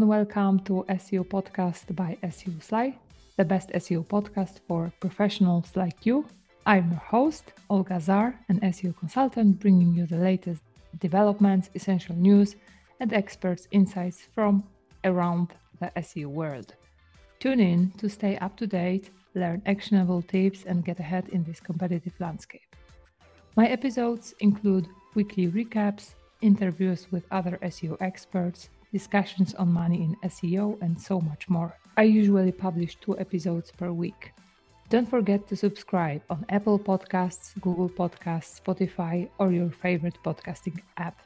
and welcome to SEO Podcast by SEOSLY, the best SEO podcast for professionals like you. I'm your host, Olga Zarr, an SEO consultant, bringing you the latest developments, essential news, and experts' insights from around the SEO world. Tune in to stay up to date, learn actionable tips, and get ahead in this competitive landscape. My episodes include weekly recaps, interviews with other SEO experts, discussions on money in SEO, and so much more. I usually publish two episodes per week. Don't forget to subscribe on Apple Podcasts, Google Podcasts, Spotify, or your favorite podcasting app.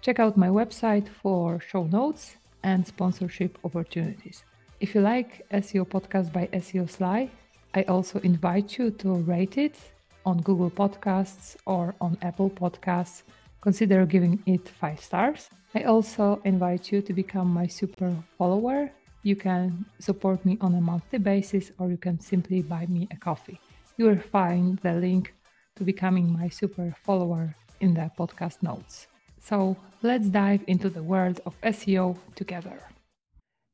Check out my website for show notes and sponsorship opportunities. If you like SEO Podcast by SEOSLY, I also invite you to rate it on Google Podcasts or on Apple Podcasts. Consider giving it five stars. I also invite you to become my super follower. You can support me on a monthly basis or you can simply buy me a coffee. You will find the link to becoming my super follower in the podcast notes. So let's dive into the world of SEO together.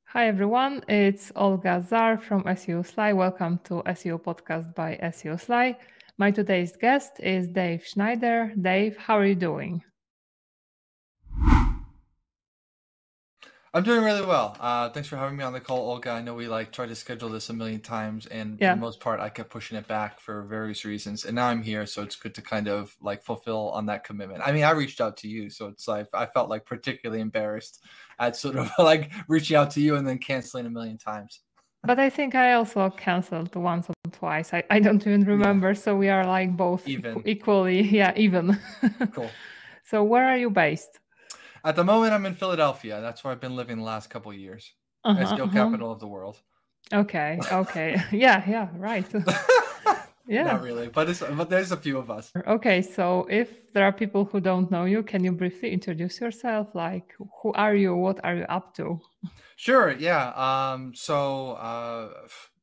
Hi everyone, it's Olga Zarr from SEOSLY. Welcome to SEO Podcast by SEOSLY. My today's guest is Dave Schneider. Dave, how are you doing? I'm doing really well. Uh, thanks for having me on the call, Olga. I know we like tried to schedule this a million times, and yeah. for the most part, I kept pushing it back for various reasons. And now I'm here, so it's good to kind of like fulfill on that commitment. I mean, I reached out to you, so it's like I felt like particularly embarrassed at sort of like reaching out to you and then canceling a million times. But I think I also canceled once or twice. I, I don't even remember. Yeah. So we are like both even. equally, yeah, even. cool. So where are you based? At the moment, I'm in Philadelphia. That's where I've been living the last couple of years. Uh-huh, SEO uh-huh. capital of the world. Okay. Okay. yeah. Yeah. Right. Yeah. Not really, but it's but there's a few of us. Okay. So if there are people who don't know you, can you briefly introduce yourself? Like, who are you? What are you up to? Sure. Yeah. Um. So. Uh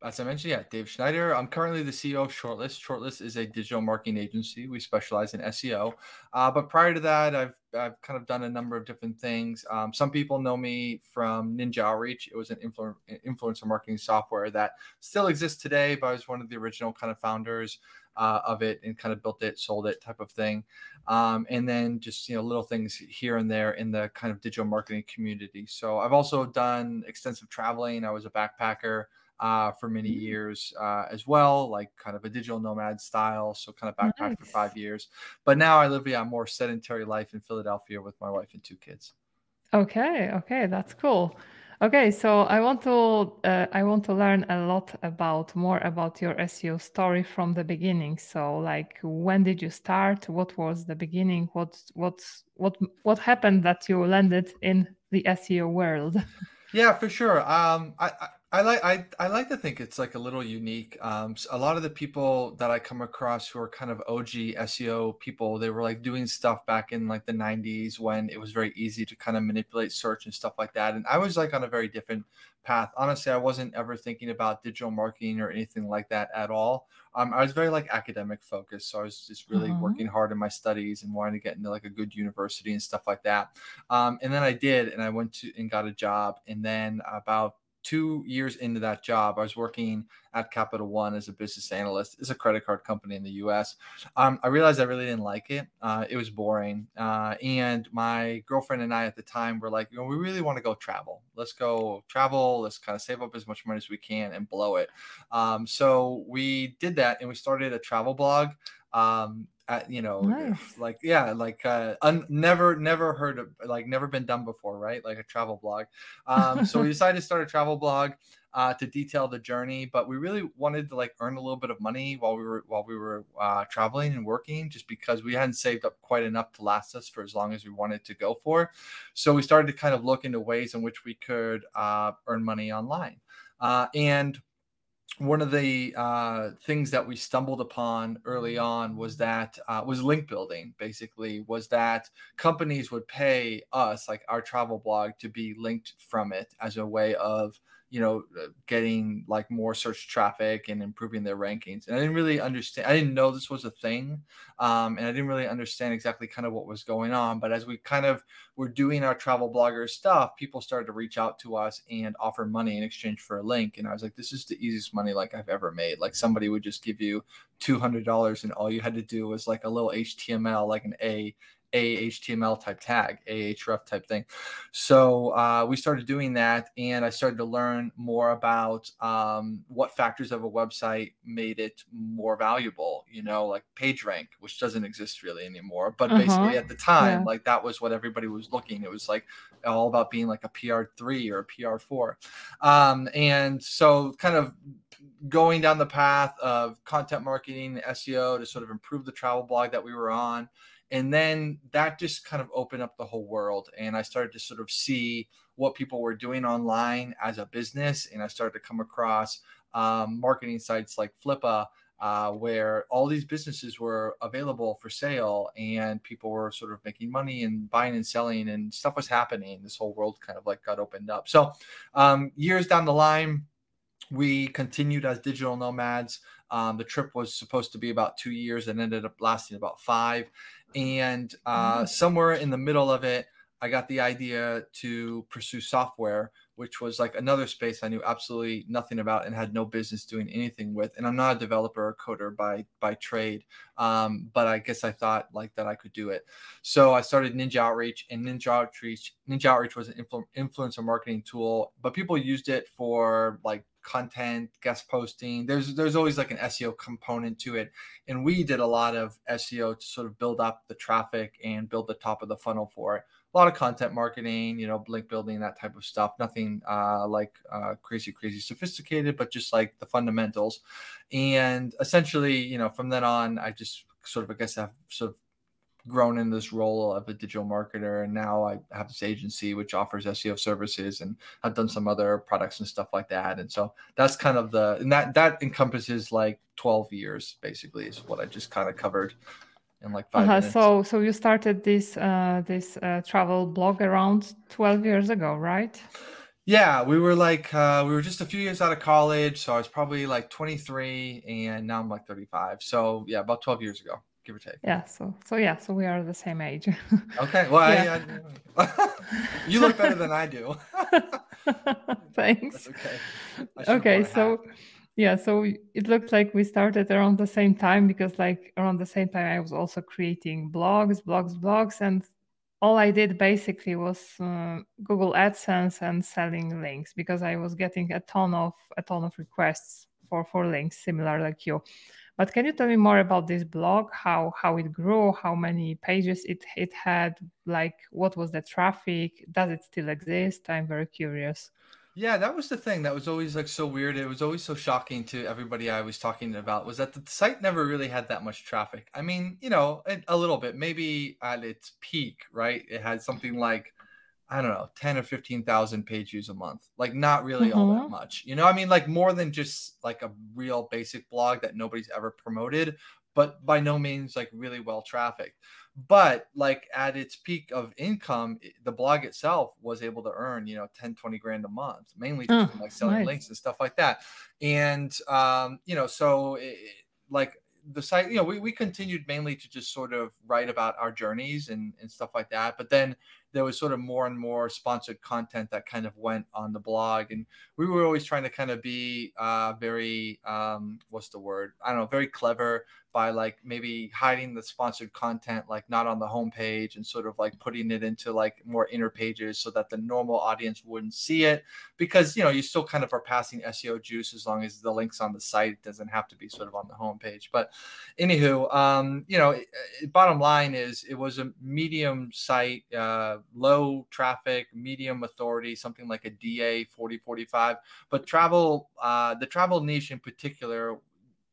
as I mentioned, yeah, Dave Schneider. I'm currently the CEO of Shortlist. Shortlist is a digital marketing agency. We specialize in SEO. Uh, but prior to that, I've I've kind of done a number of different things. Um, some people know me from Ninja Outreach. It was an influ- influencer marketing software that still exists today, but I was one of the original kind of founders uh, of it and kind of built it, sold it, type of thing. Um, and then just you know little things here and there in the kind of digital marketing community. So I've also done extensive traveling. I was a backpacker uh, for many mm-hmm. years uh, as well, like kind of a digital nomad style. So kind of backpacked nice. for five years. But now I live yeah, a more sedentary life in Philadelphia with my wife and two kids. Okay, okay, that's cool. Okay, so I want to uh, I want to learn a lot about more about your SEO story from the beginning. So, like, when did you start? What was the beginning? What what what what happened that you landed in the SEO world? Yeah, for sure. Um, I, I I like I, I like to think it's like a little unique. Um, a lot of the people that I come across who are kind of OG SEO people, they were like doing stuff back in like the 90s when it was very easy to kind of manipulate search and stuff like that. And I was like on a very different path. Honestly, I wasn't ever thinking about digital marketing or anything like that at all. Um, I was very like academic focused, so I was just really uh-huh. working hard in my studies and wanting to get into like a good university and stuff like that. Um, and then I did, and I went to and got a job. And then about two years into that job, I was working at Capital One as a business analyst. It's a credit card company in the U.S. Um, I realized I really didn't like it. Uh, it was boring, uh, and my girlfriend and I at the time were like, you know, we really want to go travel. Let's go travel. Let's kind of save up as much money as we can and blow it. Um, so we did that, and we started a travel blog. Um, you know nice. like yeah like uh un- never never heard of like never been done before right? Like a travel blog. Um so we decided to start a travel blog uh, to detail the journey but we really wanted to like earn a little bit of money while we were while we were uh, traveling and working just because we hadn't saved up quite enough to last us for as long as we wanted to go for. So we started to kind of look into ways in which we could uh, earn money online. Uh, and one of the uh, things that we stumbled upon early on was that uh, was link building basically was that companies would pay us like our travel blog to be linked from it as a way of you know, uh, getting like more search traffic and improving their rankings. And I didn't really understand, I didn't know this was a thing. Um, and I didn't really understand exactly kind of what was going on. But as we kind of were doing our travel blogger stuff, people started to reach out to us and offer money in exchange for a link. And I was like, this is the easiest money like I've ever made. Like somebody would just give you $200 and all you had to do was like a little HTML, like an A a HTML type tag, Ahref type thing. So uh, we started doing that, and I started to learn more about um, what factors of a website made it more valuable. You know, like PageRank, which doesn't exist really anymore, but uh-huh. basically at the time, yeah. like that was what everybody was looking. It was like all about being like a PR three or a PR four, um, and so kind of going down the path of content marketing, SEO to sort of improve the travel blog that we were on and then that just kind of opened up the whole world and i started to sort of see what people were doing online as a business and i started to come across um, marketing sites like flippa uh, where all these businesses were available for sale and people were sort of making money and buying and selling and stuff was happening. This whole world kind of like got opened up. So um, years down the line we continued as digital nomads. Um, the trip was supposed to be about two years and ended up lasting about five and uh, mm-hmm. somewhere in the middle of it, I got the idea to pursue software, which was like another space I knew absolutely nothing about and had no business doing anything with. And I'm not a developer or coder by by trade, um, but I guess I thought like that I could do it. So I started Ninja Outreach, and Ninja Outreach Ninja Outreach was an influ- influencer marketing tool, but people used it for like content, guest posting. There's there's always like an SEO component to it, and we did a lot of SEO to sort of build up the traffic and build the top of the funnel for it. A lot of content marketing, you know, link building, that type of stuff. Nothing uh, like uh, crazy, crazy sophisticated, but just like the fundamentals. And essentially, you know, from then on, I just sort of, I guess, I've sort of grown in this role of a digital marketer and now i have this agency which offers seo services and i've done some other products and stuff like that and so that's kind of the and that that encompasses like 12 years basically is what i just kind of covered in like 5 uh-huh. minutes. so so you started this uh this uh, travel blog around 12 years ago right yeah, we were like uh, we were just a few years out of college, so I was probably like 23, and now I'm like 35. So yeah, about 12 years ago give or take. Yeah. So so yeah. So we are the same age. okay. Well, yeah. I, I, you look better than I do. Thanks. okay. Okay. So. Yeah, so it looked like we started around the same time because, like, around the same time, I was also creating blogs, blogs, blogs, and all I did basically was uh, Google AdSense and selling links because I was getting a ton of a ton of requests for for links similar like you. But can you tell me more about this blog? How how it grew? How many pages it it had? Like what was the traffic? Does it still exist? I'm very curious. Yeah, that was the thing that was always like so weird. It was always so shocking to everybody I was talking about was that the site never really had that much traffic. I mean, you know, a little bit, maybe at its peak, right? It had something like I don't know, 10 or 15,000 page views a month. Like not really mm-hmm. all that mm-hmm. much. You know, I mean like more than just like a real basic blog that nobody's ever promoted, but by no means like really well trafficked. But like at its peak of income, the blog itself was able to earn, you know, 10, 20 grand a month, mainly oh, from like selling nice. links and stuff like that. And um, you know, so it, like the site, you know, we, we continued mainly to just sort of write about our journeys and, and stuff like that. But then there was sort of more and more sponsored content that kind of went on the blog and we were always trying to kind of be uh, very um, what's the word? I don't know very clever by like maybe hiding the sponsored content like not on the homepage and sort of like putting it into like more inner pages so that the normal audience wouldn't see it because you know you still kind of are passing SEO juice as long as the links on the site it doesn't have to be sort of on the homepage but anywho um you know bottom line is it was a medium site uh, low traffic medium authority something like a DA 4045 but travel uh the travel niche in particular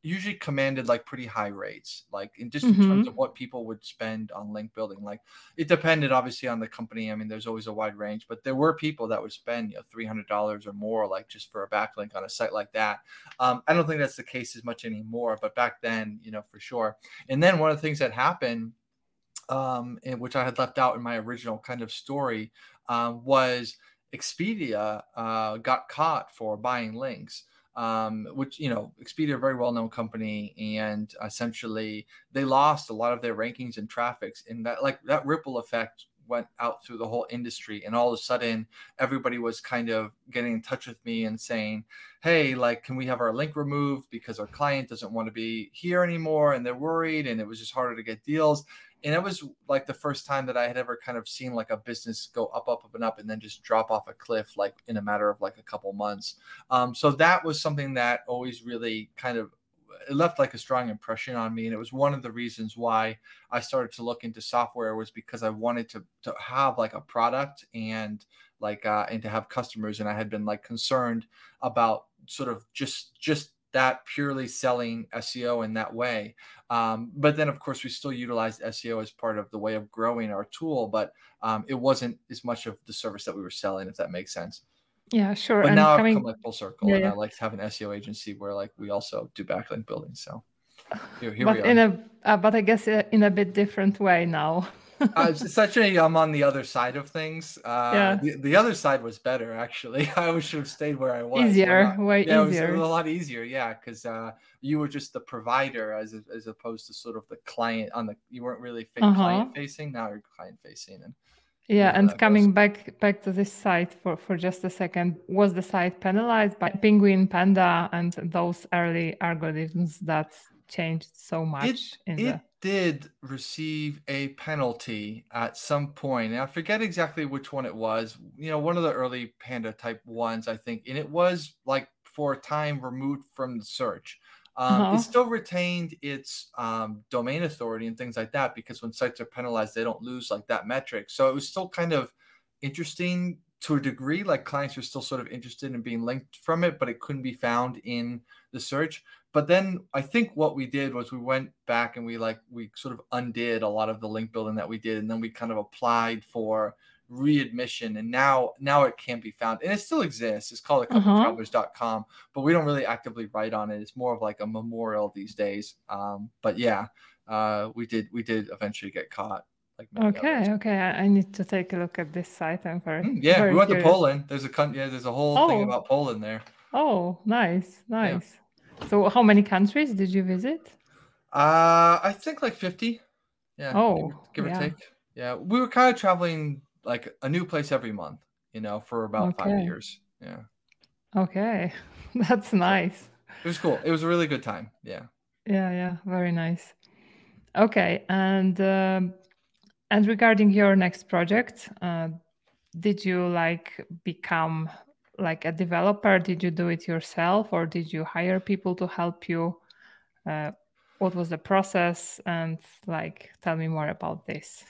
usually commanded like pretty high rates like in just mm-hmm. in terms mm-hmm. of what people would spend on link building like it depended obviously on the company i mean there's always a wide range but there were people that would spend you know $300 or more like just for a backlink on a site like that um, i don't think that's the case as much anymore but back then you know for sure and then one of the things that happened um, which i had left out in my original kind of story um, was Expedia uh, got caught for buying links. Um, which you know, Expedia, a very well-known company, and essentially they lost a lot of their rankings and traffics, and that like that ripple effect went out through the whole industry and all of a sudden everybody was kind of getting in touch with me and saying hey like can we have our link removed because our client doesn't want to be here anymore and they're worried and it was just harder to get deals and it was like the first time that i had ever kind of seen like a business go up up up and up and then just drop off a cliff like in a matter of like a couple months. Um, so that was something that always really kind of it left like a strong impression on me and it was one of the reasons why i started to look into software was because i wanted to to have like a product and like uh and to have customers and i had been like concerned about sort of just just that purely selling SEO in that way. Um, but then, of course, we still utilized SEO as part of the way of growing our tool, but um, it wasn't as much of the service that we were selling, if that makes sense. Yeah, sure. But and now coming, I've come like full circle, Yeah, and I like to have an SEO agency where like we also do backlink building. So here, here but we are. in a uh, but I guess uh, in a bit different way now. Uh, essentially, I'm on the other side of things. Uh, Yeah. the, the other side was better, actually. I should have stayed where I was. Easier, not- way yeah, it was easier. a lot easier. Yeah, because uh, you were just the provider as as opposed to sort of the client on the. You weren't really Uh-huh. client facing. Now you're client facing, and Yeah, and coming back back to this site for for just a second, was the site penalized by Penguin, Panda, and those early algorithms that changed so much in it the did receive a penalty at some point and i forget exactly which one it was you know one of the early panda type ones i think and it was like for a time removed from the search um, Uh-huh. it still retained its um, domain authority and things like that because when sites are penalized they don't lose like that metric so it was still kind of interesting to a degree like clients were still sort of interested in being linked from it but it couldn't be found in the search but then I think what we did was we went back and we like we sort of undid a lot of the link building that we did, and then we kind of applied for readmission, and now now it can be found, and it still exists. It's called Uh-huh. coupletravelers.com, but we don't really actively write on it. It's more of like a memorial these days. Um, but yeah, uh, we did we did eventually get caught. Like others. Okay, okay. I, need to take a look at this site. I'm very Mm, Yeah, very we went to. Poland. There's a con- yeah, there's a whole thing Oh. about Poland there. Oh, nice, nice. So, how many countries did you visit? Uh, I think like 50. Yeah. give or- Oh, give or yeah. take. Yeah. We were kind of traveling like a new place every month, you know, for about five years. Yeah. Okay, that's nice. It was cool. It was a really good time. Yeah. Yeah, yeah, very nice. Okay, and um, and regarding your next project, uh, did you like become like a developer? Did you do it yourself, or did you hire people to help you? Uh, what was the process? And like, tell me more about this.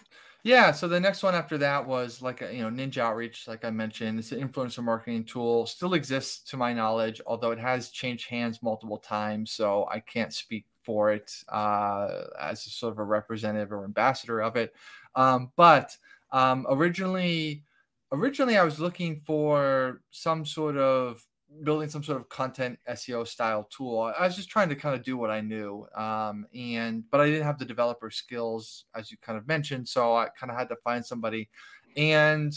Yeah. So the next one after that was like, a, you know, Ninja Outreach, like I mentioned, it's an influencer marketing tool, still exists to my knowledge, although it has changed hands multiple times. So I can't speak for it uh, as a sort of a representative or ambassador of it. Um, but um, originally, originally I was looking for some sort of building some sort of content SEO style tool. I was just trying to kind of do what I knew. Um, and but I didn't have the developer skills, as you kind of mentioned. So I kind of had to find somebody. And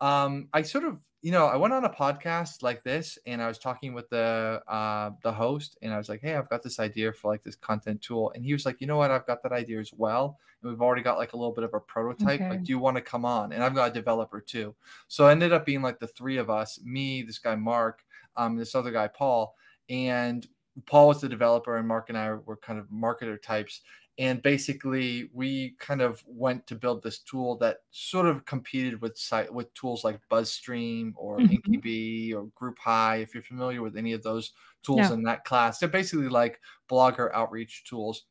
um, I sort of, you know, I went on a podcast like this and I was talking with the uh, the host and I was like, hey, I've got this idea for like this content tool. And he was like, you know what, I've got that idea as well. And we've already got like a little bit of a prototype. Okay. Like, do you want to come on? And I've got a developer too. So it ended up being like the three of us, me, this guy Mark, um, this other guy Paul, and Paul was the developer, and Mark and I were kind of marketer types. And basically, we kind of went to build this tool that sort of competed with site with tools like BuzzStream or Mhm. InkyBee or Group High. If you're familiar with any of those tools Yeah. in that class, they're basically like blogger outreach tools.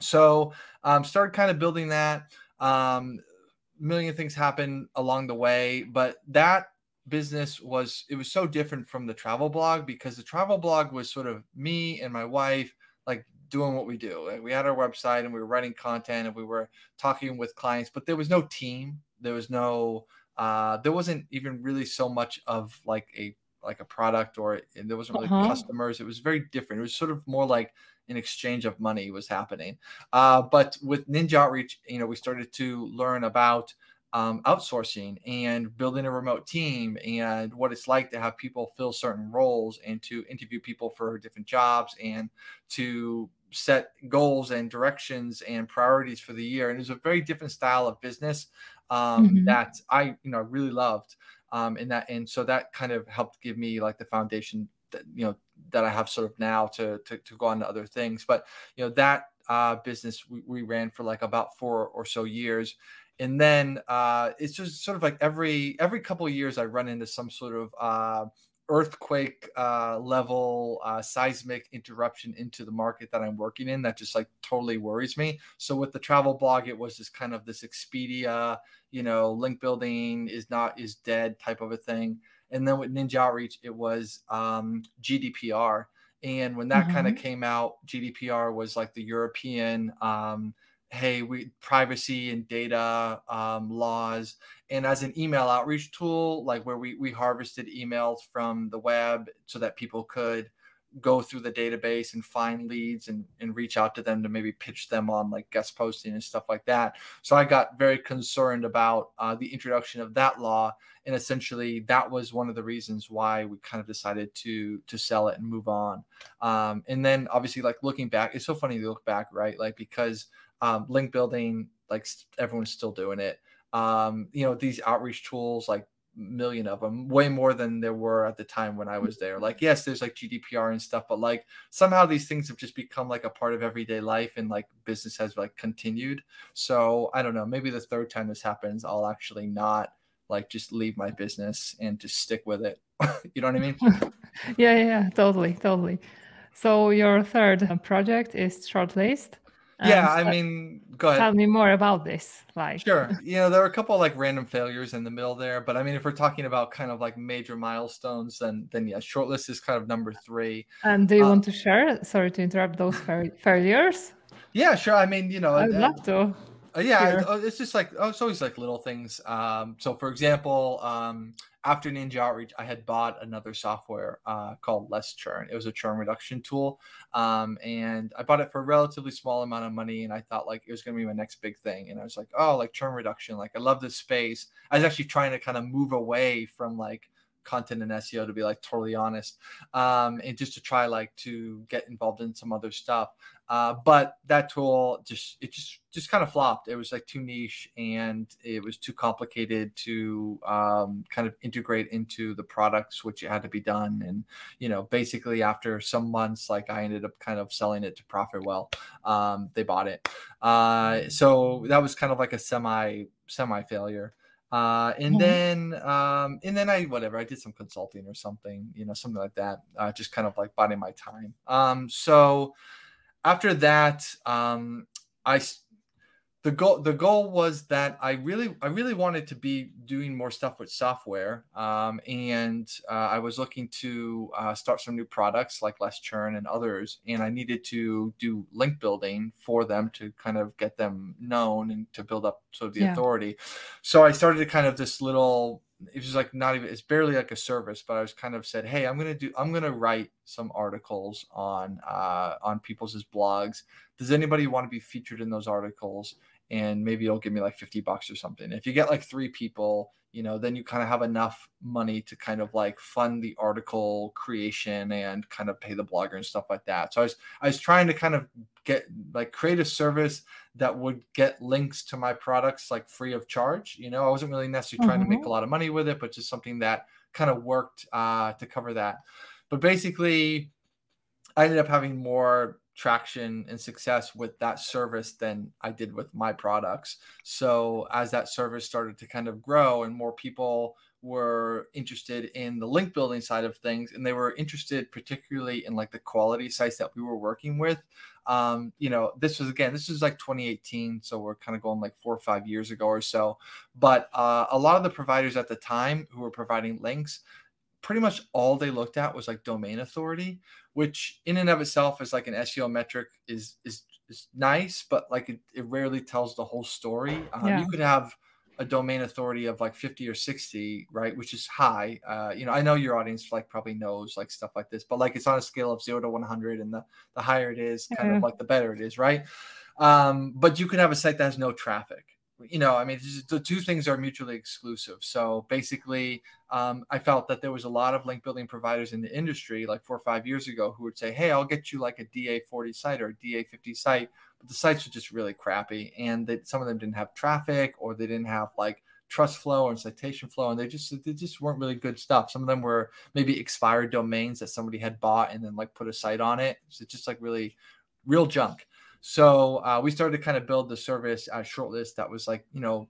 So, um, started kind of building that. Um, million things happen along the way, but that business was it was so different from the travel blog because the travel blog was sort of me and my wife doing what we do. Like, We had our website and we were writing content and we were talking with clients, but there was no team. There was no uh there wasn't even really so much of like a like a product or and there wasn't really Uh-huh. customers. It was very different. It was sort of more like an exchange of money was happening. Uh, but with Ninja Outreach, you know, we started to learn about um, outsourcing and building a remote team and what it's like to have people fill certain roles and to interview people for different jobs and to set goals and directions and priorities for the year. And it was a very different style of business um, mm-hmm. that I, you know, really loved. Um, and that, and so that kind of helped give me like the foundation that, you know, that I have sort of now to, to, to go on to other things. But, you know, that uh, business we, we ran for like about four or so years and then uh, it's just sort of like every every couple of years I run into some sort of uh, earthquake uh, level uh, seismic interruption into the market that I'm working in that just like totally worries me. So with the travel blog, it was just kind of this Expedia, you know, link building is not is dead type of a thing. And then with Ninja Outreach, it was um, GDPR. And when that mm-hmm. kind of came out, GDPR was like the European um, hey we privacy and data um, laws and as an email outreach tool like where we, we harvested emails from the web so that people could go through the database and find leads and, and reach out to them to maybe pitch them on like guest posting and stuff like that. So i got very concerned about uh, the introduction of that law and essentially that was one of the reasons why we kind of decided to to sell it and move on. Um, and then obviously like looking back it's so funny to look back right? Like because um, link building like everyone's still doing it. Um, you know these outreach tools like million of them way more than there were at the time when i was there. Like yes there's like gdpr and stuff but like somehow these things have just become like a part of everyday life and like business has like continued. So i don't know maybe the third time this happens i'll actually not like just leave my business and just stick with it. You know what i mean? Yeah yeah totally totally. So your third project is shortlist yeah, I mean, go ahead. Tell me more about this. Like, sure. You know, there are a couple like random failures in the middle there, but I mean, if we're talking about kind of like major milestones, then then yeah, shortlist is kind of number three. And do you uh, want to share? Sorry to interrupt those failures. Yeah, sure. I mean, you know, I'd love to. Uh, yeah, uh, it's just like oh, it's always like little things. Um, so, for example, um, after Ninja Outreach, I had bought another software uh, called Less Churn. It was a churn reduction tool, um, and I bought it for a relatively small amount of money. And I thought like it was going to be my next big thing. And I was like, oh, like churn reduction, like I love this space. I was actually trying to kind of move away from like content and SEO to be like totally honest, um, and just to try like to get involved in some other stuff. Uh, but that tool just it just just kind of flopped. It was like too niche and it was too complicated to um, kind of integrate into the products, which it had to be done. And you know, basically after some months, like I ended up kind of selling it to Profitwell. Um, they bought it, uh, so that was kind of like a semi semi failure. Uh, and mm-hmm. then um, and then I whatever I did some consulting or something, you know, something like that. Uh, just kind of like biding my time. Um, so after that, um, I the goal the goal was that I really I really wanted to be doing more stuff with software, um, and uh, I was looking to uh, start some new products like Less Churn and others, and I needed to do link building for them to kind of get them known and to build up sort of the yeah. authority. So I started kind of this little it was like not even it's barely like a service but i was kind of said hey i'm gonna do i'm gonna write some articles on uh on people's blogs. Does anybody want to be featured in those articles? And maybe it'll give me like 50 bucks or something. If you get like three people you know then you kind of have enough money to kind of like fund the article creation and kind of pay the blogger and stuff like that. So i was i was trying to kind of get like create a service that would get links to my products like free of charge you know i wasn't really necessarily trying mm-hmm. to make a lot of money with it but just something that kind of worked uh, to cover that but basically i ended up having more traction and success with that service than I did with my products. So as that service started to kind of grow and more people were interested in the link building side of things and they were interested particularly in like the quality sites that we were working with um, you know this was again this was like 2018 so we're kind of going like four or five years ago or so but uh, a lot of the providers at the time who were providing links pretty much all they looked at was like domain authority, which in and of itself is like an SEO metric is is is nice, but like it, it rarely tells the whole story. Um, yeah. You could have a domain authority of like 50 or 60 right which is high. Uh, you know i know your audience like probably knows like stuff like this but like it's on a scale of 0 to 100 and the the higher it is kind of like the better it is right? Um, but you can have a site that has no traffic. You know, I mean, the two things are mutually exclusive. So basically, um, I felt that there was a lot of link building providers in the industry, like four or five years ago, who would say, "Hey, I'll get you like a DA40 site or a DA50 site," but the sites were just really crappy, and some of them didn't have traffic or they didn't have like trust flow and citation flow, and they just they just weren't really good stuff. Some of them were maybe expired domains that somebody had bought and then like put a site on it. So it's just like really real junk. So uh, we started to kind of build the service at Shortlist that was like, you know,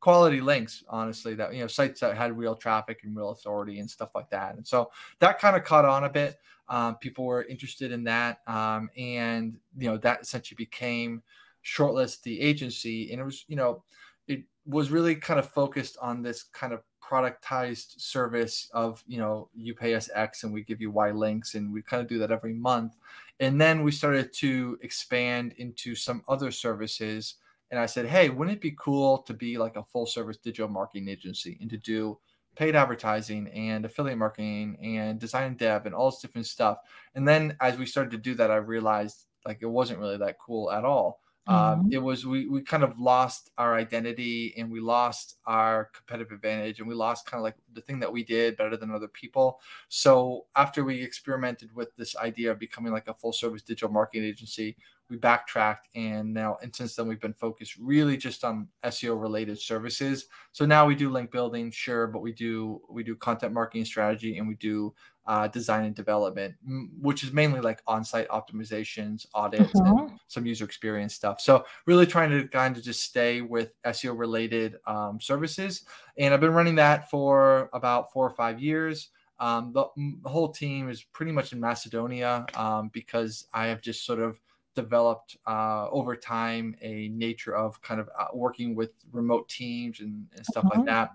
quality links, honestly, that, you know, sites that had real traffic and real authority and stuff like that. And so that kind of caught on a bit. Um, people were interested in that. Um, and, you know, that essentially became Shortlist, the agency. And it was, you know, it was really kind of focused on this kind of productized service of you know you pay us x and we give you y links and we kind of do that every month and then we started to expand into some other services and i said hey wouldn't it be cool to be like a full service digital marketing agency and to do paid advertising and affiliate marketing and design and dev and all this different stuff and then as we started to do that i realized like it wasn't really that cool at all um, mm-hmm. it was we we kind of lost our identity and we lost our competitive advantage and we lost kind of like the thing that we did better than other people. So after we experimented with this idea of becoming like a full service digital marketing agency, we backtracked and now and since then we've been focused really just on SEO related services. So now we do link building, sure, but we do we do content marketing strategy and we do uh, design and development, which is mainly like on-site optimizations, audits, uh-huh. and some user experience stuff. So really trying to kind of just stay with SEO related um, services, and I've been running that for about four or five years. Um, the, the, whole team is pretty much in Macedonia um, because I have just sort of developed uh, over time a nature of kind of uh, working with remote teams and, and stuff uh-huh. like that.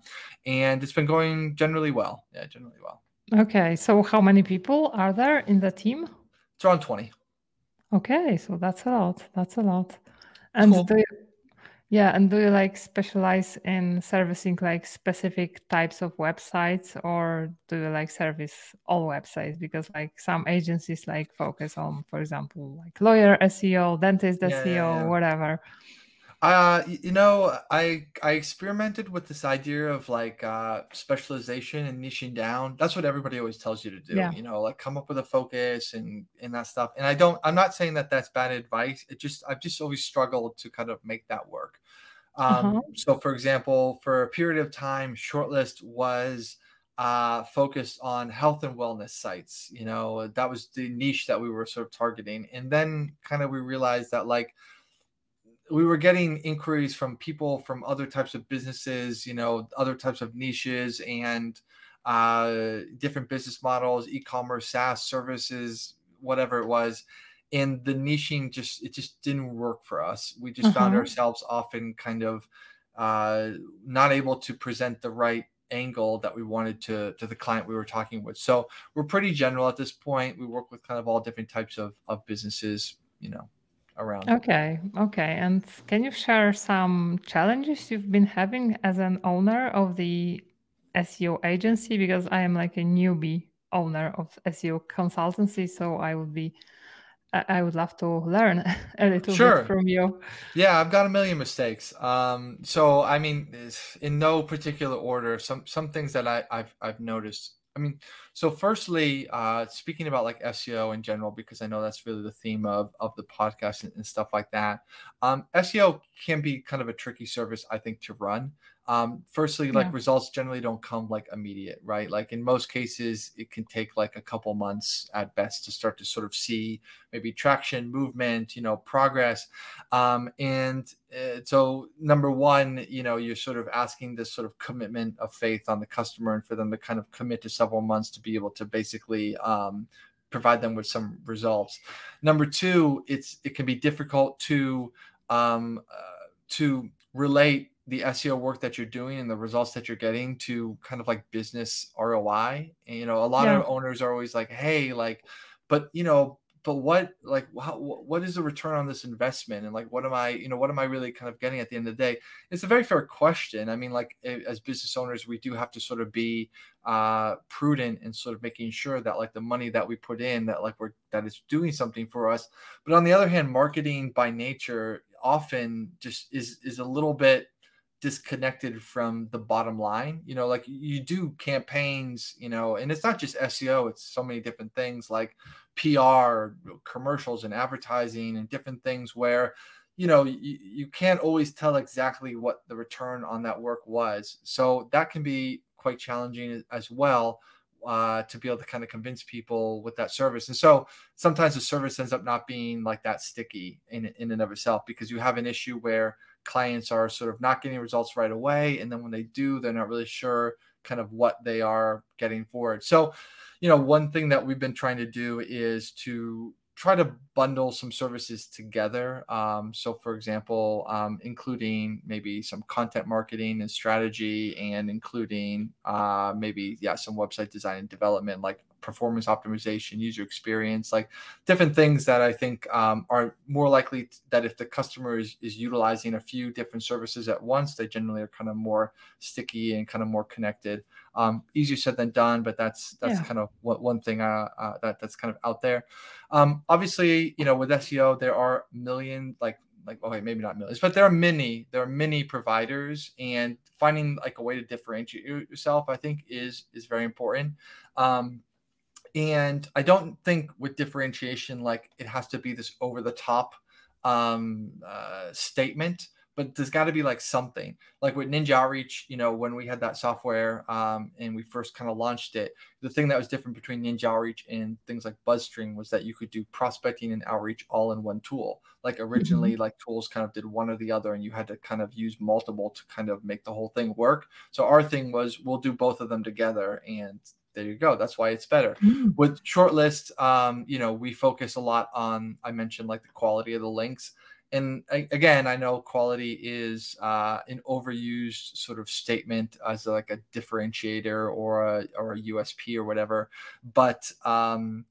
And it's been going generally well. Yeah, generally well. Okay, so how many people are there in the team? It's around 20. Okay, so that's a lot. That's a lot. And cool. do you, yeah, and do you like specialize in servicing like specific types of websites or do you like service all websites? Because like some agencies like focus on, for example, like lawyer SEO, dentist yeah, SEO, yeah, yeah. whatever. Uh, you know, I I experimented with this idea of like uh, specialization and niching down. That's what everybody always tells you to do. Yeah. You know, like come up with a focus and and that stuff. And I don't. I'm not saying that that's bad advice. It just I've just always struggled to kind of make that work. Um, uh-huh. So, for example, for a period of time, Shortlist was uh, focused on health and wellness sites. You know, that was the niche that we were sort of targeting. And then kind of we realized that like we were getting inquiries from people from other types of businesses, you know, other types of niches and uh, different business models, e-commerce, SaaS services, whatever it was. And the niching just it just didn't work for us. We just uh-huh. found ourselves often kind of uh, not able to present the right angle that we wanted to to the client we were talking with. So we're pretty general at this point. We work with kind of all different types of of businesses, you know around. Okay, okay. And can you share some challenges you've been having as an owner of the SEO agency? Because I am like a newbie owner of SEO consultancy, so I would be I would love to learn a little sure. bit from you. Yeah, I've got a million mistakes. Um, so I mean, in no particular order, some some things that I, I've I've noticed. I mean, so firstly, uh, speaking about like SEO in general, because I know that's really the theme of of the podcast and, and stuff like that. Um, SEO can be kind of a tricky service, I think, to run. Um, firstly, like yeah. results generally don't come like immediate, right? Like in most cases, it can take like a couple months at best to start to sort of see maybe traction, movement, you know, progress. Um, and uh, so, number one, you know, you're sort of asking this sort of commitment of faith on the customer and for them to kind of commit to several months to be able to basically um, provide them with some results. Number two, it's it can be difficult to um, uh, to relate the SEO work that you're doing and the results that you're getting to kind of like business ROI. And, you know, a lot yeah. of owners are always like, "Hey, like, but you know, but what like how, what is the return on this investment and like what am i you know what am i really kind of getting at the end of the day it's a very fair question i mean like as business owners we do have to sort of be uh prudent and sort of making sure that like the money that we put in that like we're that is doing something for us but on the other hand marketing by nature often just is is a little bit disconnected from the bottom line. You know, like you do campaigns, you know, and it's not just SEO, it's so many different things like PR, commercials, and advertising, and different things where you know you, you can't always tell exactly what the return on that work was so that can be quite challenging as well uh, to be able to kind of convince people with that service. And so sometimes the service ends up not being like that sticky in, in and of itself because you have an issue where clients are sort of not getting results right away. And then when they do, they're not really sure kind of what they are getting for it. So, you know, one thing that we've been trying to do is to try to bundle some services together. Um, so, for example, um, including maybe some content marketing and strategy, and including uh, maybe yeah some website design and development, like performance optimization, user experience, like different things that I think um, are more likely that if the customer is, is utilizing a few different services at once, they generally are kind of more sticky and kind of more connected. Um, easier said than done, but that's that's yeah. kind of what one thing uh, uh, that that's kind of out there. Um, obviously, you know, with SEO, there are million like like okay maybe not millions but there are many there are many providers and finding like a way to differentiate yourself i think is is very important um and I don't think with differentiation, like it has to be this over the top um, uh, statement, but there's got to be like something. Like with Ninja Outreach, you know, when we had that software um, and we first kind of launched it, the thing that was different between Ninja Outreach and things like BuzzStream was that you could do prospecting and outreach all in one tool. Like originally, mm-hmm. like tools kind of did one or the other, and you had to kind of use multiple to kind of make the whole thing work. So our thing was we'll do both of them together and there you go. That's why it's better. Mm. With shortlist, um, you know, we focus a lot on, I mentioned like the quality of the links. And again, I know quality is uh, an overused sort of statement as like a differentiator or a, or a USP or whatever. But, um,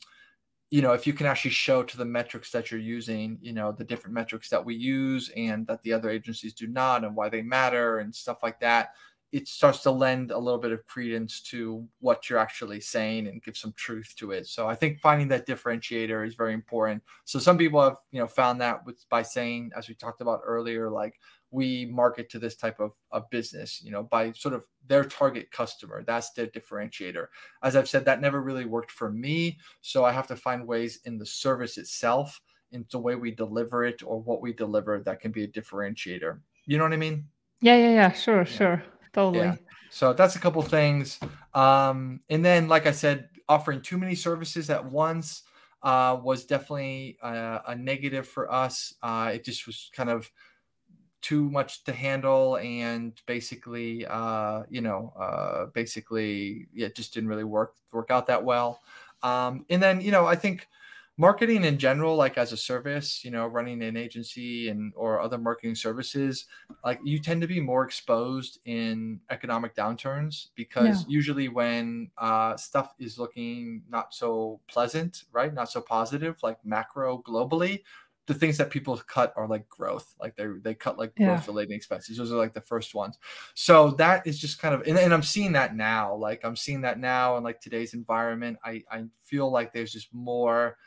you know, if you can actually show to the metrics that you're using, you know, the different metrics that we use and that the other agencies do not and why they matter and stuff like that, it starts to lend a little bit of credence to what you're actually saying and give some truth to it. So I think finding that differentiator is very important. So some people have, you know, found that with by saying, as we talked about earlier, like we market to this type of, of business, you know, by sort of their target customer. That's their differentiator. As I've said, that never really worked for me. So I have to find ways in the service itself, in the way we deliver it or what we deliver that can be a differentiator. You know what I mean? Yeah, yeah, yeah. Sure, yeah. sure. Totally. Yeah. So that's a couple things. Um, and then, like I said, offering too many services at once uh, was definitely a, a negative for us. Uh, it just was kind of too much to handle, and basically, uh, you know, uh, basically, it just didn't really work work out that well. Um, and then, you know, I think marketing in general like as a service you know running an agency and or other marketing services like you tend to be more exposed in economic downturns because yeah. usually when uh, stuff is looking not so pleasant right not so positive like macro globally the things that people cut are like growth. Like they they cut like yeah. growth related expenses. Those are like the first ones. So that is just kind of and, and i'm seeing that now. Like i'm seeing that now in like today's environment. I i feel like there's just more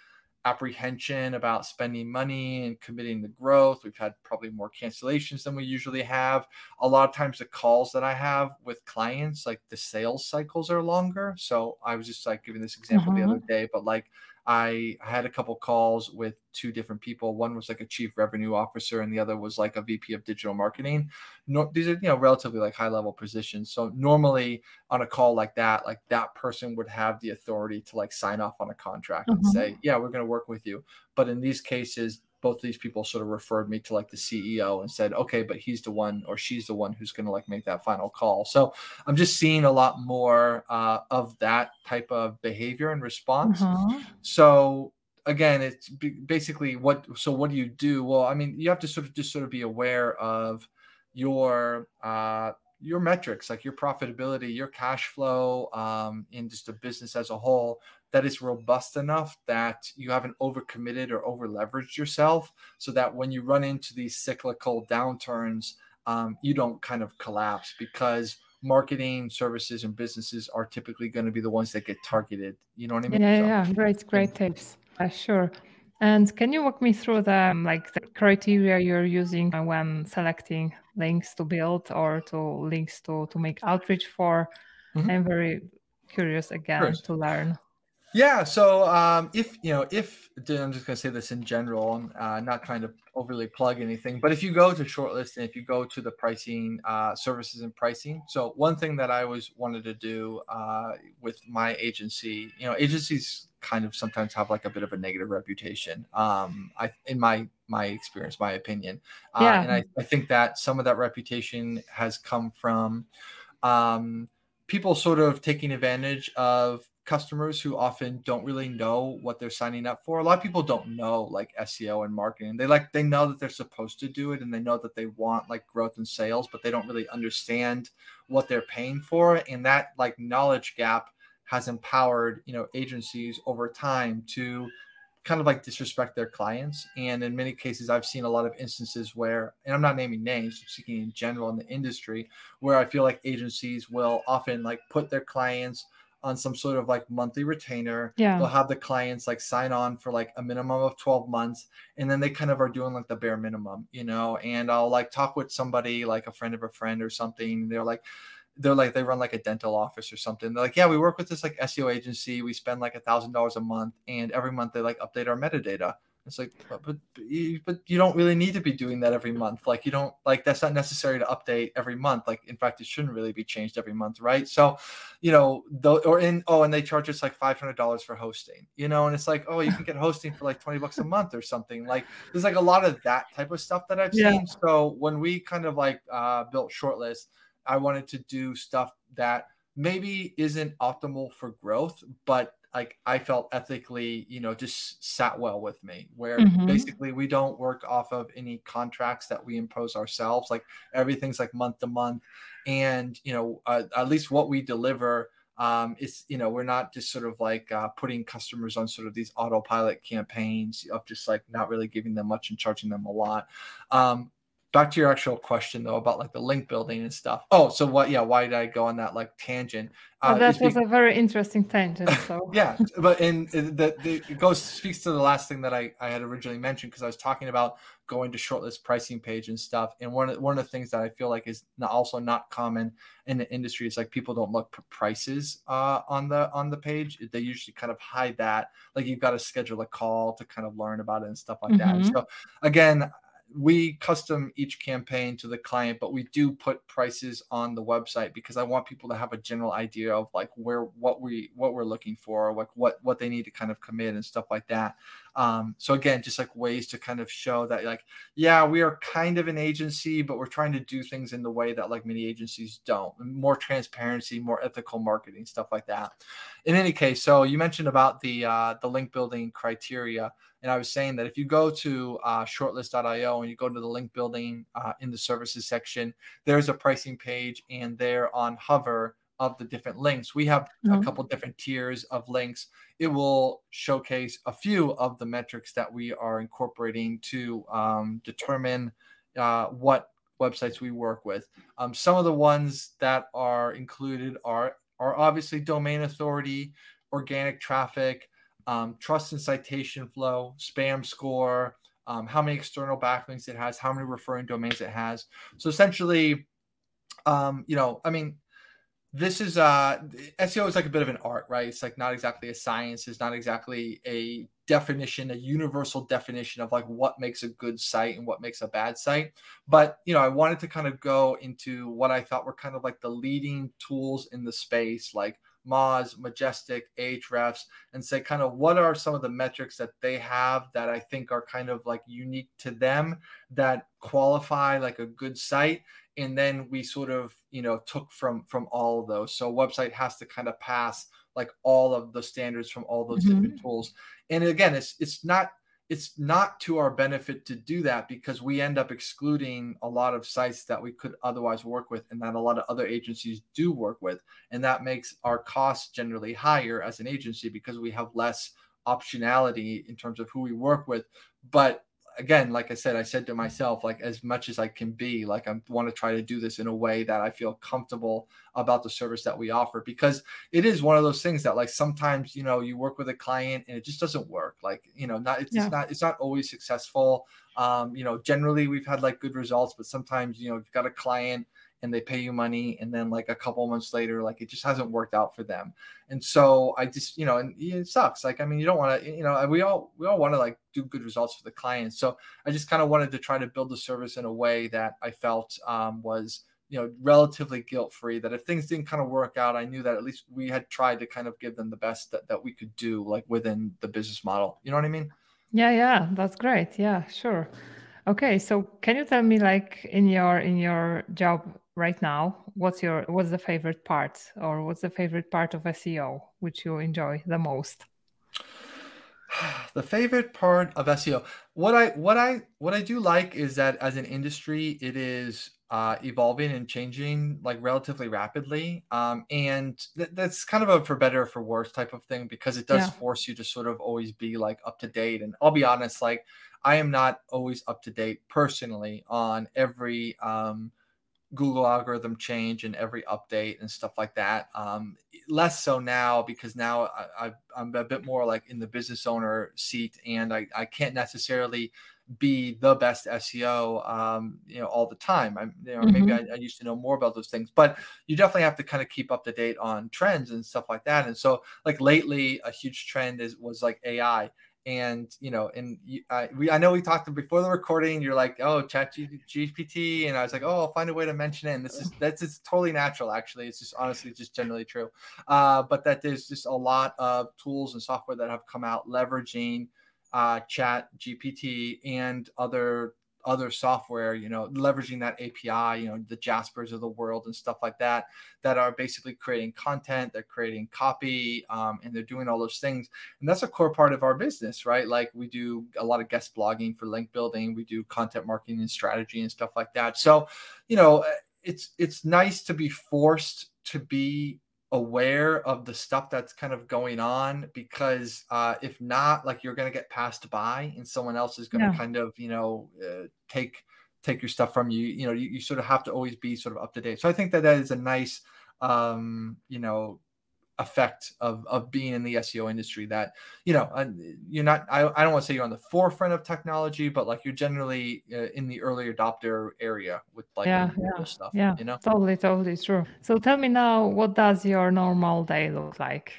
apprehension about spending money and committing the growth. We've had probably more cancellations than we usually have. A lot of times, the calls that I have with clients, like the sales cycles are longer. So I was just like giving this example the other mm-hmm. day, but like I had a couple calls with two different people. One was like a chief revenue officer, and the other was like a VP of digital marketing. No, these are you know relatively like high level positions. So normally on a call like that, like that person would have the authority to like sign off on a contract mm-hmm. and say, yeah, we're going to work with you. But in these cases, both these people sort of referred me to like the CEO and said, okay, but he's the one or she's the one who's going to like make that final call. So I'm just seeing a lot more uh, of that type of behavior and response. Uh-huh. So again, it's basically what, so what do you do? Well, I mean, you have to sort of just sort of be aware of your, uh, your metrics like your profitability your cash flow um, in just a business as a whole that is robust enough that you haven't overcommitted or over leveraged yourself so that when you run into these cyclical downturns, um, you don't kind of collapse because marketing services and businesses are typically going to be the ones that get targeted. You know what I mean? Yeah, so, yeah, great, great tips. Uh, sure. And can you walk me through the um, like the criteria you're using when selecting links to build or to links to to make outreach for? Mm-hmm. I'm very curious again to learn. Yeah. So um, if you know, if I'm just going to say this in general, I'm uh, not trying to overly plug anything, but if you go to shortlist and if you go to the pricing uh, services and pricing, so one thing that I always wanted to do uh, with my agency, you know, agencies kind of sometimes have like a bit of a negative reputation. Um, I in my my experience, my opinion, uh, yeah. and I, I think that some of that reputation has come from um, people sort of taking advantage of customers who often don't really know what they're signing up for. A lot of people don't know like SEO and marketing. They like they know that they're supposed to do it and they know that they want like growth and sales, but they don't really understand what they're paying for. And that like knowledge gap has empowered, you know, agencies over time to kind of like disrespect their clients. And in many cases, I've seen a lot of instances where, and I'm not naming names, I'm speaking in general in the industry, where I feel like agencies will often like put their clients on some sort of like monthly retainer. Yeah. They'll have the clients like sign on for like a minimum of 12 months. And then they kind of are doing like the bare minimum, you know, and I'll like talk with somebody like a friend of a friend or something. They're like, they're like they run like a dental office or something. They're like, yeah, we work with this like SEO agency. We spend like a thousand dollars a month, and every month they like update our metadata. It's like, but, but but you don't really need to be doing that every month. Like you don't like that's not necessary to update every month. Like in fact, it shouldn't really be changed every month, right? So, you know, though or in oh, and they charge us like five hundred dollars for hosting, you know, and it's like oh, you can get hosting for like twenty bucks a month or something. Like there's like a lot of that type of stuff that I've yeah. seen. So when we kind of like uh, built Shortlist, I wanted to do stuff that maybe isn't optimal for growth, but like I felt ethically, you know, just sat well with me. Where mm-hmm. basically we don't work off of any contracts that we impose ourselves. Like everything's like month to month, and you know, uh, at least what we deliver um, it's you know we're not just sort of like uh, putting customers on sort of these autopilot campaigns of just like not really giving them much and charging them a lot um, back to your actual question though about like the link building and stuff. Oh, so what? Yeah, why did I go on that like tangent? Uh, well, that was a very interesting tangent. So yeah, but in the, the it goes speaks to the last thing that I I had originally mentioned because I was talking about going to shortlist pricing page and stuff. And one of one of the things that I feel like is not, also not common in the industry is like people don't look for prices uh, on the on the page. They usually kind of hide that. Like you've got to schedule a call to kind of learn about it and stuff like mm-hmm. that. So again we custom each campaign to the client, but we do put prices on the website because I want people to have a general idea of like where what we what we're looking for, like what what they need to kind of commit and stuff like that. Um, so again, just like ways to kind of show that like yeah, we are kind of an agency, but we're trying to do things in the way that like many agencies don't. More transparency, more ethical marketing, stuff like that. In any case, so you mentioned about the uh, the link building criteria. And I was saying that if you go to uh, shortlist.io and you go to the link building uh, in the services section, there's a pricing page, and there on hover of the different links, we have mm-hmm. a couple different tiers of links. It will showcase a few of the metrics that we are incorporating to um, determine uh, what websites we work with. Um, some of the ones that are included are are obviously domain authority, organic traffic um, trust and citation flow, spam score, um, how many external backlinks it has, how many referring domains it has. So essentially, um, you know, I mean, this is uh SEO is like a bit of an art, right? It's like not exactly a science, it's not exactly a definition, a universal definition of like what makes a good site and what makes a bad site. But you know, I wanted to kind of go into what I thought were kind of like the leading tools in the space, like Moz, Majestic, Ahrefs, and say kind of what are some of the metrics that they have that I think are kind of like unique to them that qualify like a good site. And then we sort of, you know, took from from all of those. So website has to kind of pass like all of the standards from all those mm-hmm. different tools. And again, it's it's not it's not to our benefit to do that because we end up excluding a lot of sites that we could otherwise work with and that a lot of other agencies do work with. And that makes our costs generally higher as an agency because we have less optionality in terms of who we work with. But again, like I said, I said to myself, like as much as I can be, like I want to try to do this in a way that I feel comfortable about the service that we offer because it is one of those things that like sometimes you know you work with a client and it just doesn't work. Like you know, not it's, yeah. not it's not always successful. Um, you know, generally we've had like good results, but sometimes you know you've got a client and they pay you money and then like a couple months later like it just hasn't worked out for them. And so i just you know and it sucks. Like i mean you don't want to you know we all we all want to like do good results for the clients so i just kind of wanted to try to build the service in a way that i felt um, was you know relatively guilt free that if things didn't kind of work out i knew that at least we had tried to kind of give them the best that, that we could do like within the business model. You know what i mean? Yeah yeah that's great. Yeah sure. Okay so can you tell me like in your in your job right now what's your what's the favorite part or what's the favorite part of seo which you enjoy the most? The favorite part of seo what i what i what i do like is that as an industry it is uh, evolving and changing like relatively rapidly. Um, and th- that's kind of a for better for worse type of thing because it does yeah. force you to sort of always be like up to date. And i'll be honest like i am not always up to date personally on every um, Google algorithm change and every update and stuff like that. Um, less so now because now I, am a bit more like in the business owner seat and I, I can't necessarily be the best SEO, um, you know, all the time. I'm, you know, mm-hmm. maybe I, I, used to know more about those things, but you definitely have to kind of keep up to date on trends and stuff like that. And so, like lately, a huge trend is was like AI and you know and uh, we i know we talked before the recording you're like oh ChatGPT and i was like oh i'll find a way to mention it and this is that's it's totally natural actually it's just honestly just generally true. Uh, but that there's just a lot of tools and software that have come out leveraging uh, chat gpt and other other software, you know, leveraging that API, you know, the Jaspers of the world and stuff like that, that are basically creating content, they're creating copy, um, and they're doing all those things. And that's a core part of our business, right? Like we do a lot of guest blogging for link building, we do content marketing and strategy and stuff like that. So, you know, it's it's nice to be forced to be aware of the stuff that's kind of going on because uh, if not like you're going to get passed by and someone else is going to yeah. kind of you know uh, take take your stuff from you you know you, you sort of have to always be sort of up to date so i think that that is a nice um you know effect of of being in the SEO industry that you know you're not I, I don't want to say you're on the forefront of technology but like you're generally uh, in the early adopter area with like yeah, yeah, stuff yeah you know totally totally true so tell me now what does your normal day look like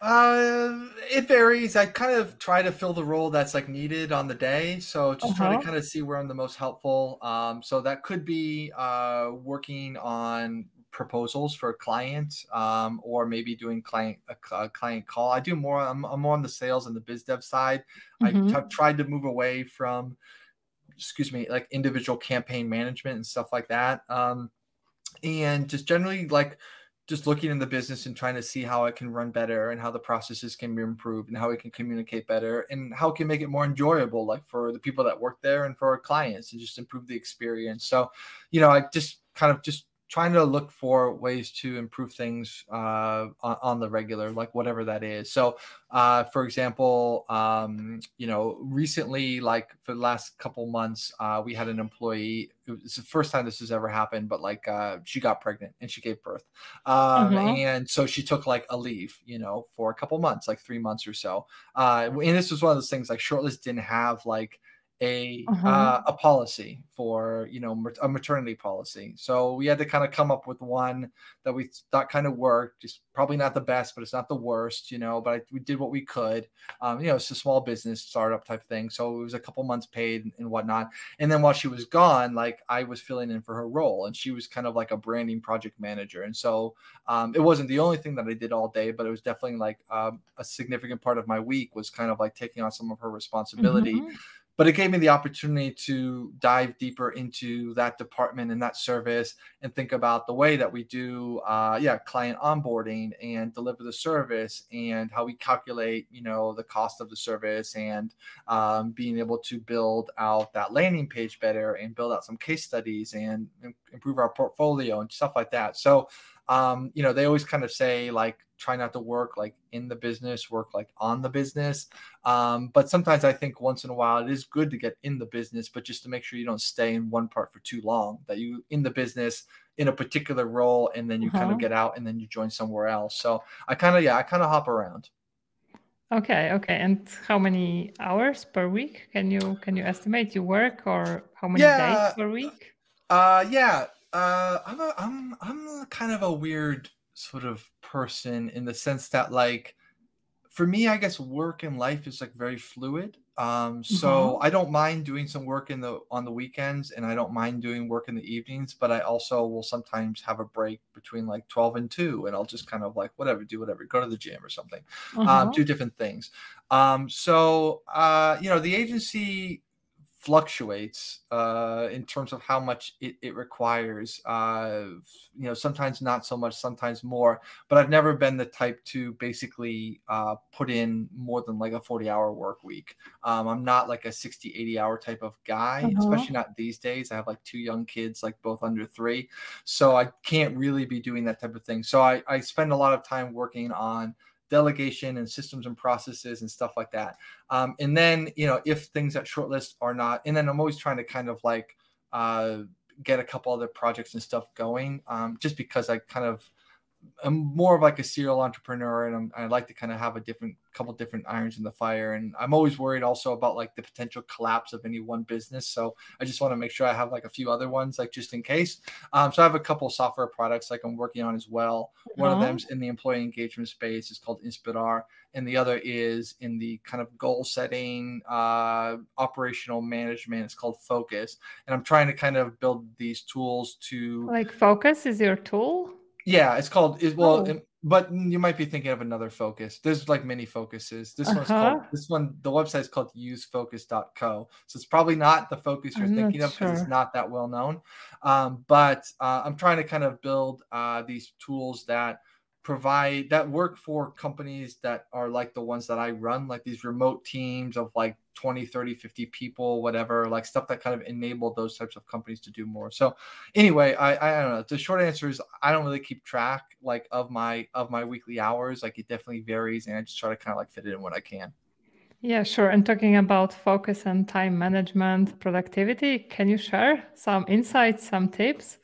uh, it varies. I kind of try to fill the role that's like needed on the day. So just uh-huh. try to kind of see where I'm the most helpful. Um, so that could be uh working on proposals for clients um, or maybe doing client a, a, client call. I do more I'm, I'm more on the sales and the biz dev side. Mm-hmm. i t- tried to move away from excuse me like individual campaign management and stuff like that um, and just generally like just looking in the business and trying to see how it can run better and how the processes can be improved and how we can communicate better and how it can make it more enjoyable like for the people that work there and for our clients and just improve the experience. So you know i just kind of just trying to look for ways to improve things uh, on, on, the regular, like whatever that is. So, uh, for example, um, you know, recently, like for the last couple months, uh, we had an employee. It's the first time this has ever happened, but like uh, she got pregnant and she gave birth, um, mm-hmm. and so she took like a leave, you know, for a couple months, like three months or so. Uh, and this was one of those things like Shortlist didn't have like a uh-huh. uh, a policy for you know a maternity policy. So we had to kind of come up with one that we thought kind of worked. Just probably not the best, but it's not the worst, you know. But I, we did what we could. Um, you know, it's a small business startup type thing, so it was a couple months paid and whatnot. And then while she was gone, like I was filling in for her role, and she was kind of like a branding project manager. And so um, it wasn't the only thing that I did all day, but it was definitely like um, a significant part of my week was kind of like taking on some of her responsibility. Mm-hmm but it gave me the opportunity to dive deeper into that department and that service and think about the way that we do uh, yeah client onboarding and deliver the service and how we calculate you know the cost of the service and um, being able to build out that landing page better and build out some case studies and improve our portfolio and stuff like that. So um, you know, they always kind of say like try not to work like in the business, work like on the business. Um, but sometimes I think once in a while it is good to get in the business, but just to make sure you don't stay in one part for too long, that you in the business in a particular role and then you uh-huh. kind of get out and then you join somewhere else. So I kind of, yeah, I kind of hop around. Okay, okay. And how many hours per week can you can you estimate you work or how many yeah, days per week? Uh yeah. Uh I'm a, I'm I'm kind of a weird sort of person in the sense that like for me, I guess work and life is like very fluid. Um, so mm-hmm. I don't mind doing some work in the on the weekends, and I don't mind doing work in the evenings. But I also will sometimes have a break between like twelve and two, and I'll just kind of like whatever, do whatever, go to the gym or something, um, uh-huh. um, do different things. Um, so uh, you know, the agency fluctuates uh, in terms of how much it, it requires. Uh, you know, sometimes not so much, sometimes more. But I've never been the type to basically uh, put in more than like a 40 hour work week. Um, I'm not like a 60, 80 hour type of guy, uh-huh. especially not these days. I have like two young kids, like both under three. So I can't really be doing that type of thing. So I, I spend a lot of time working on delegation and systems and processes and stuff like that. Um, and then, you know, if things at shortlist are not, and then I'm always trying to kind of like uh, get a couple other projects and stuff going, um, just because I kind of I'm more of like a serial entrepreneur, and I'm, I like to kind of have a different couple different irons in the fire. And I'm always worried also about like the potential collapse of any one business. So I just want to make sure I have like a few other ones, like just in case. Um, so I have a couple software products like I'm working on as well. One of them's in the employee engagement space. It's called Inspirar, and the other is in the kind of goal setting, uh, operational management. It's called Focus, and I'm trying to kind of build these tools to like Focus is your tool. Yeah, it's called. It, well, oh. it, but you might be thinking of another focus. There's like many focuses. This uh-huh. one's called. This one, the website is called usefocus.co. So it's probably not the focus you're I'm thinking of because sure. it's not that well known. Um, but uh, I'm trying to kind of build uh, these tools that provide that work for companies that are like the ones that I run, like these remote teams of like 20, 30, 50 people, whatever, like stuff that kind of enabled those types of companies to do more. So anyway, I, I don't know. The short answer is I don't really keep track like of my of my weekly hours. Like it definitely varies and I just try to kind of like fit it in when I can. Yeah, sure. And talking about focus and time management, productivity, can you share some insights, some tips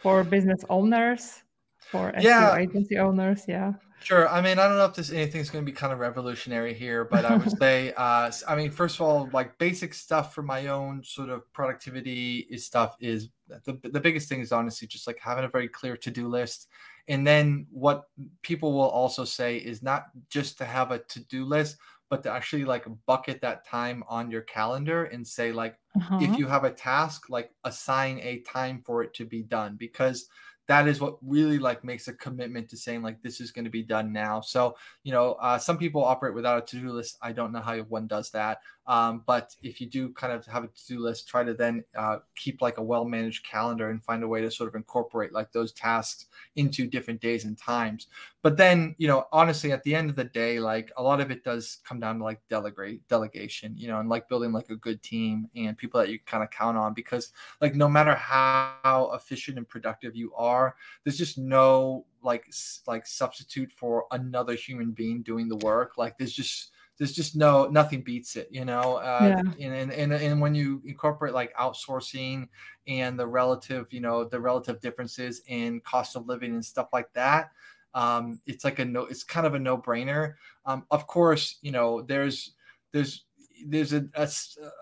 for business owners for SEO yeah. agency owners. Yeah. Sure. I mean, I don't know if this anything's going to be kind of revolutionary here, but I would say, uh, I mean, first of all, like basic stuff for my own sort of productivity is stuff is the, the biggest thing is honestly just like having a very clear to-do list. And then what people will also say is not just to have a to-do list, but to actually like bucket that time on your calendar and say like, uh-huh. if you have a task, like assign a time for it to be done because that is what really like makes a commitment to saying like this is going to be done now. So you know uh, some people operate without a to-do list. I don't know how one does that um, but if you do kind of have a to-do list try to then uh, keep like a well managed calendar and find a way to sort of incorporate like those tasks into different days and times. But then you know honestly at the end of the day like a lot of it does come down to like delegate delegation you know and like building like a good team and people that you kind of count on because like no matter how efficient and productive you are there's just no like like substitute for another human being doing the work. Like there's just there's just no nothing beats it you know uh, yeah. and, and and when you incorporate like outsourcing and the relative you know the relative differences in cost of living and stuff like that um, it's like a no it's kind of a no-brainer um, of course you know there's there's there's a, a,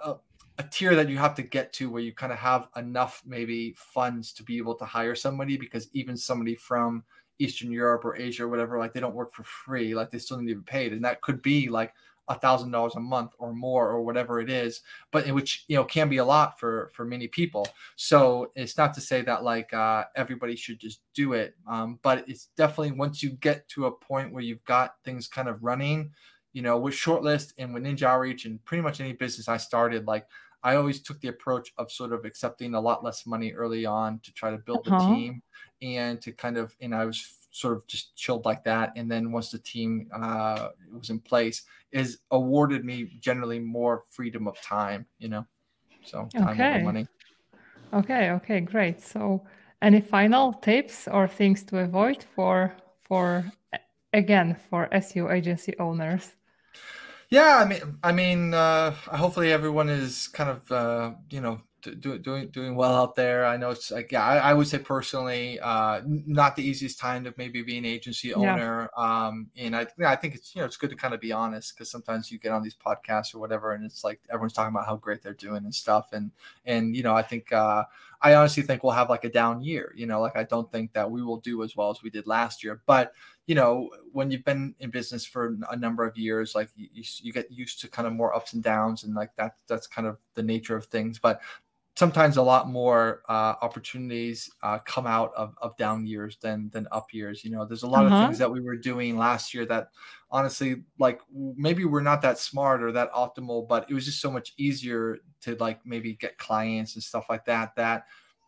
a a tier that you have to get to where you kind of have enough maybe funds to be able to hire somebody because even somebody from Eastern Europe or Asia or whatever, like they don't work for free. Like they still need to be paid. And that could be like a thousand dollars a month or more or whatever it is, but which you know can be a lot for for many people. So it's not to say that like uh, everybody should just do it, um, but it's definitely once you get to a point where you've got things kind of running, you know, with Shortlist and with NinjaOutreach and pretty much any business I started, like I always took the approach of sort of accepting a lot less money early on to try to build uh-huh. the team and to kind of, and I was sort of just chilled like that. And then once the team uh, was in place, is awarded me generally more freedom of time, you know, so time okay. over money. Okay. Okay. Great. So Any final tips or things to avoid for for again for SEO agency owners? Yeah, I mean, I mean, uh, hopefully everyone is kind of, uh, you know, do, doing doing well out there. I know it's like yeah, I, I would say personally, uh, not the easiest time to maybe be an agency owner. Yeah. Um, and I I think it's you know it's good to kind of be honest because sometimes you get on these podcasts or whatever, and it's like everyone's talking about how great they're doing and stuff, and and you know I think uh, I honestly think we'll have like a down year. You know, like I don't think that we will do as well as we did last year, but you know, when you've been in business for a number of years, like you, you get used to kind of more ups and downs, and like that that's kind of the nature of things. But sometimes a lot more uh, opportunities uh, come out of, of down years than than up years. You know, there's a lot uh-huh. of things that we were doing last year that honestly, like maybe we're not that smart or that optimal, but it was just so much easier to like maybe get clients and stuff like that that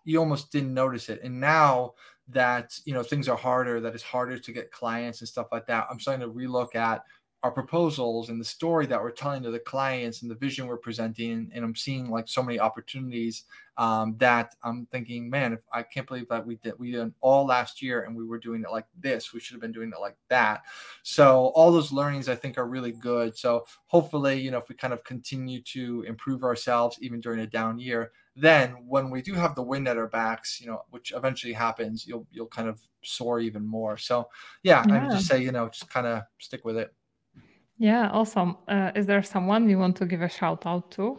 you almost didn't notice it. And now that you know things are harder, that it's harder to get clients and stuff like that, I'm starting to relook at our proposals and the story that we're telling to the clients and the vision we're presenting and i'm seeing like so many opportunities um, that i'm thinking man if i can't believe that we did we did all last year and we were doing it like this we should have been doing it like that. So all those learnings i think are really good. So hopefully you know if we kind of continue to improve ourselves even during a down year then when we do have the wind at our backs you know which eventually happens you'll you'll kind of soar even more. So yeah, yeah. i would just say you know just kind of stick with it yeah, awesome. Uh, is there someone you want to give a shout out to?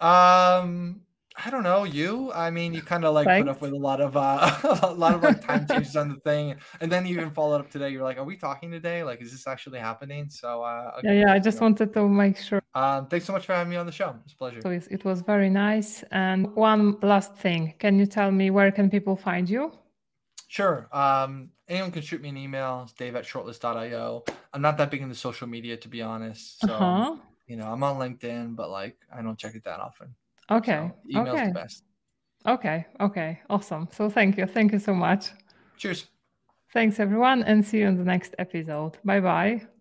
Um, I don't know. You? I mean, you kind of like Thanks. put up with a lot of uh, a lot of like time changes on the thing, and then you even followed up today. You're like, "Are we talking today? Like, is this actually happening?" So, uh, okay, yeah, yeah. I just wanted to make sure. Um, thanks so much for having me on the show. It's a pleasure. So it was very nice. And one last thing, can you tell me where can people find you? Sure. Um, anyone can shoot me an email. It's dave at shortlist.io. I'm not that big into social media, to be honest. So, uh-huh. you know, I'm on LinkedIn, but like, I don't check it that often. Okay. So email's okay. the best. Okay. Okay. Awesome. So thank you. Thank you so much. Cheers. Thanks, everyone, and see you in the next episode. Bye bye.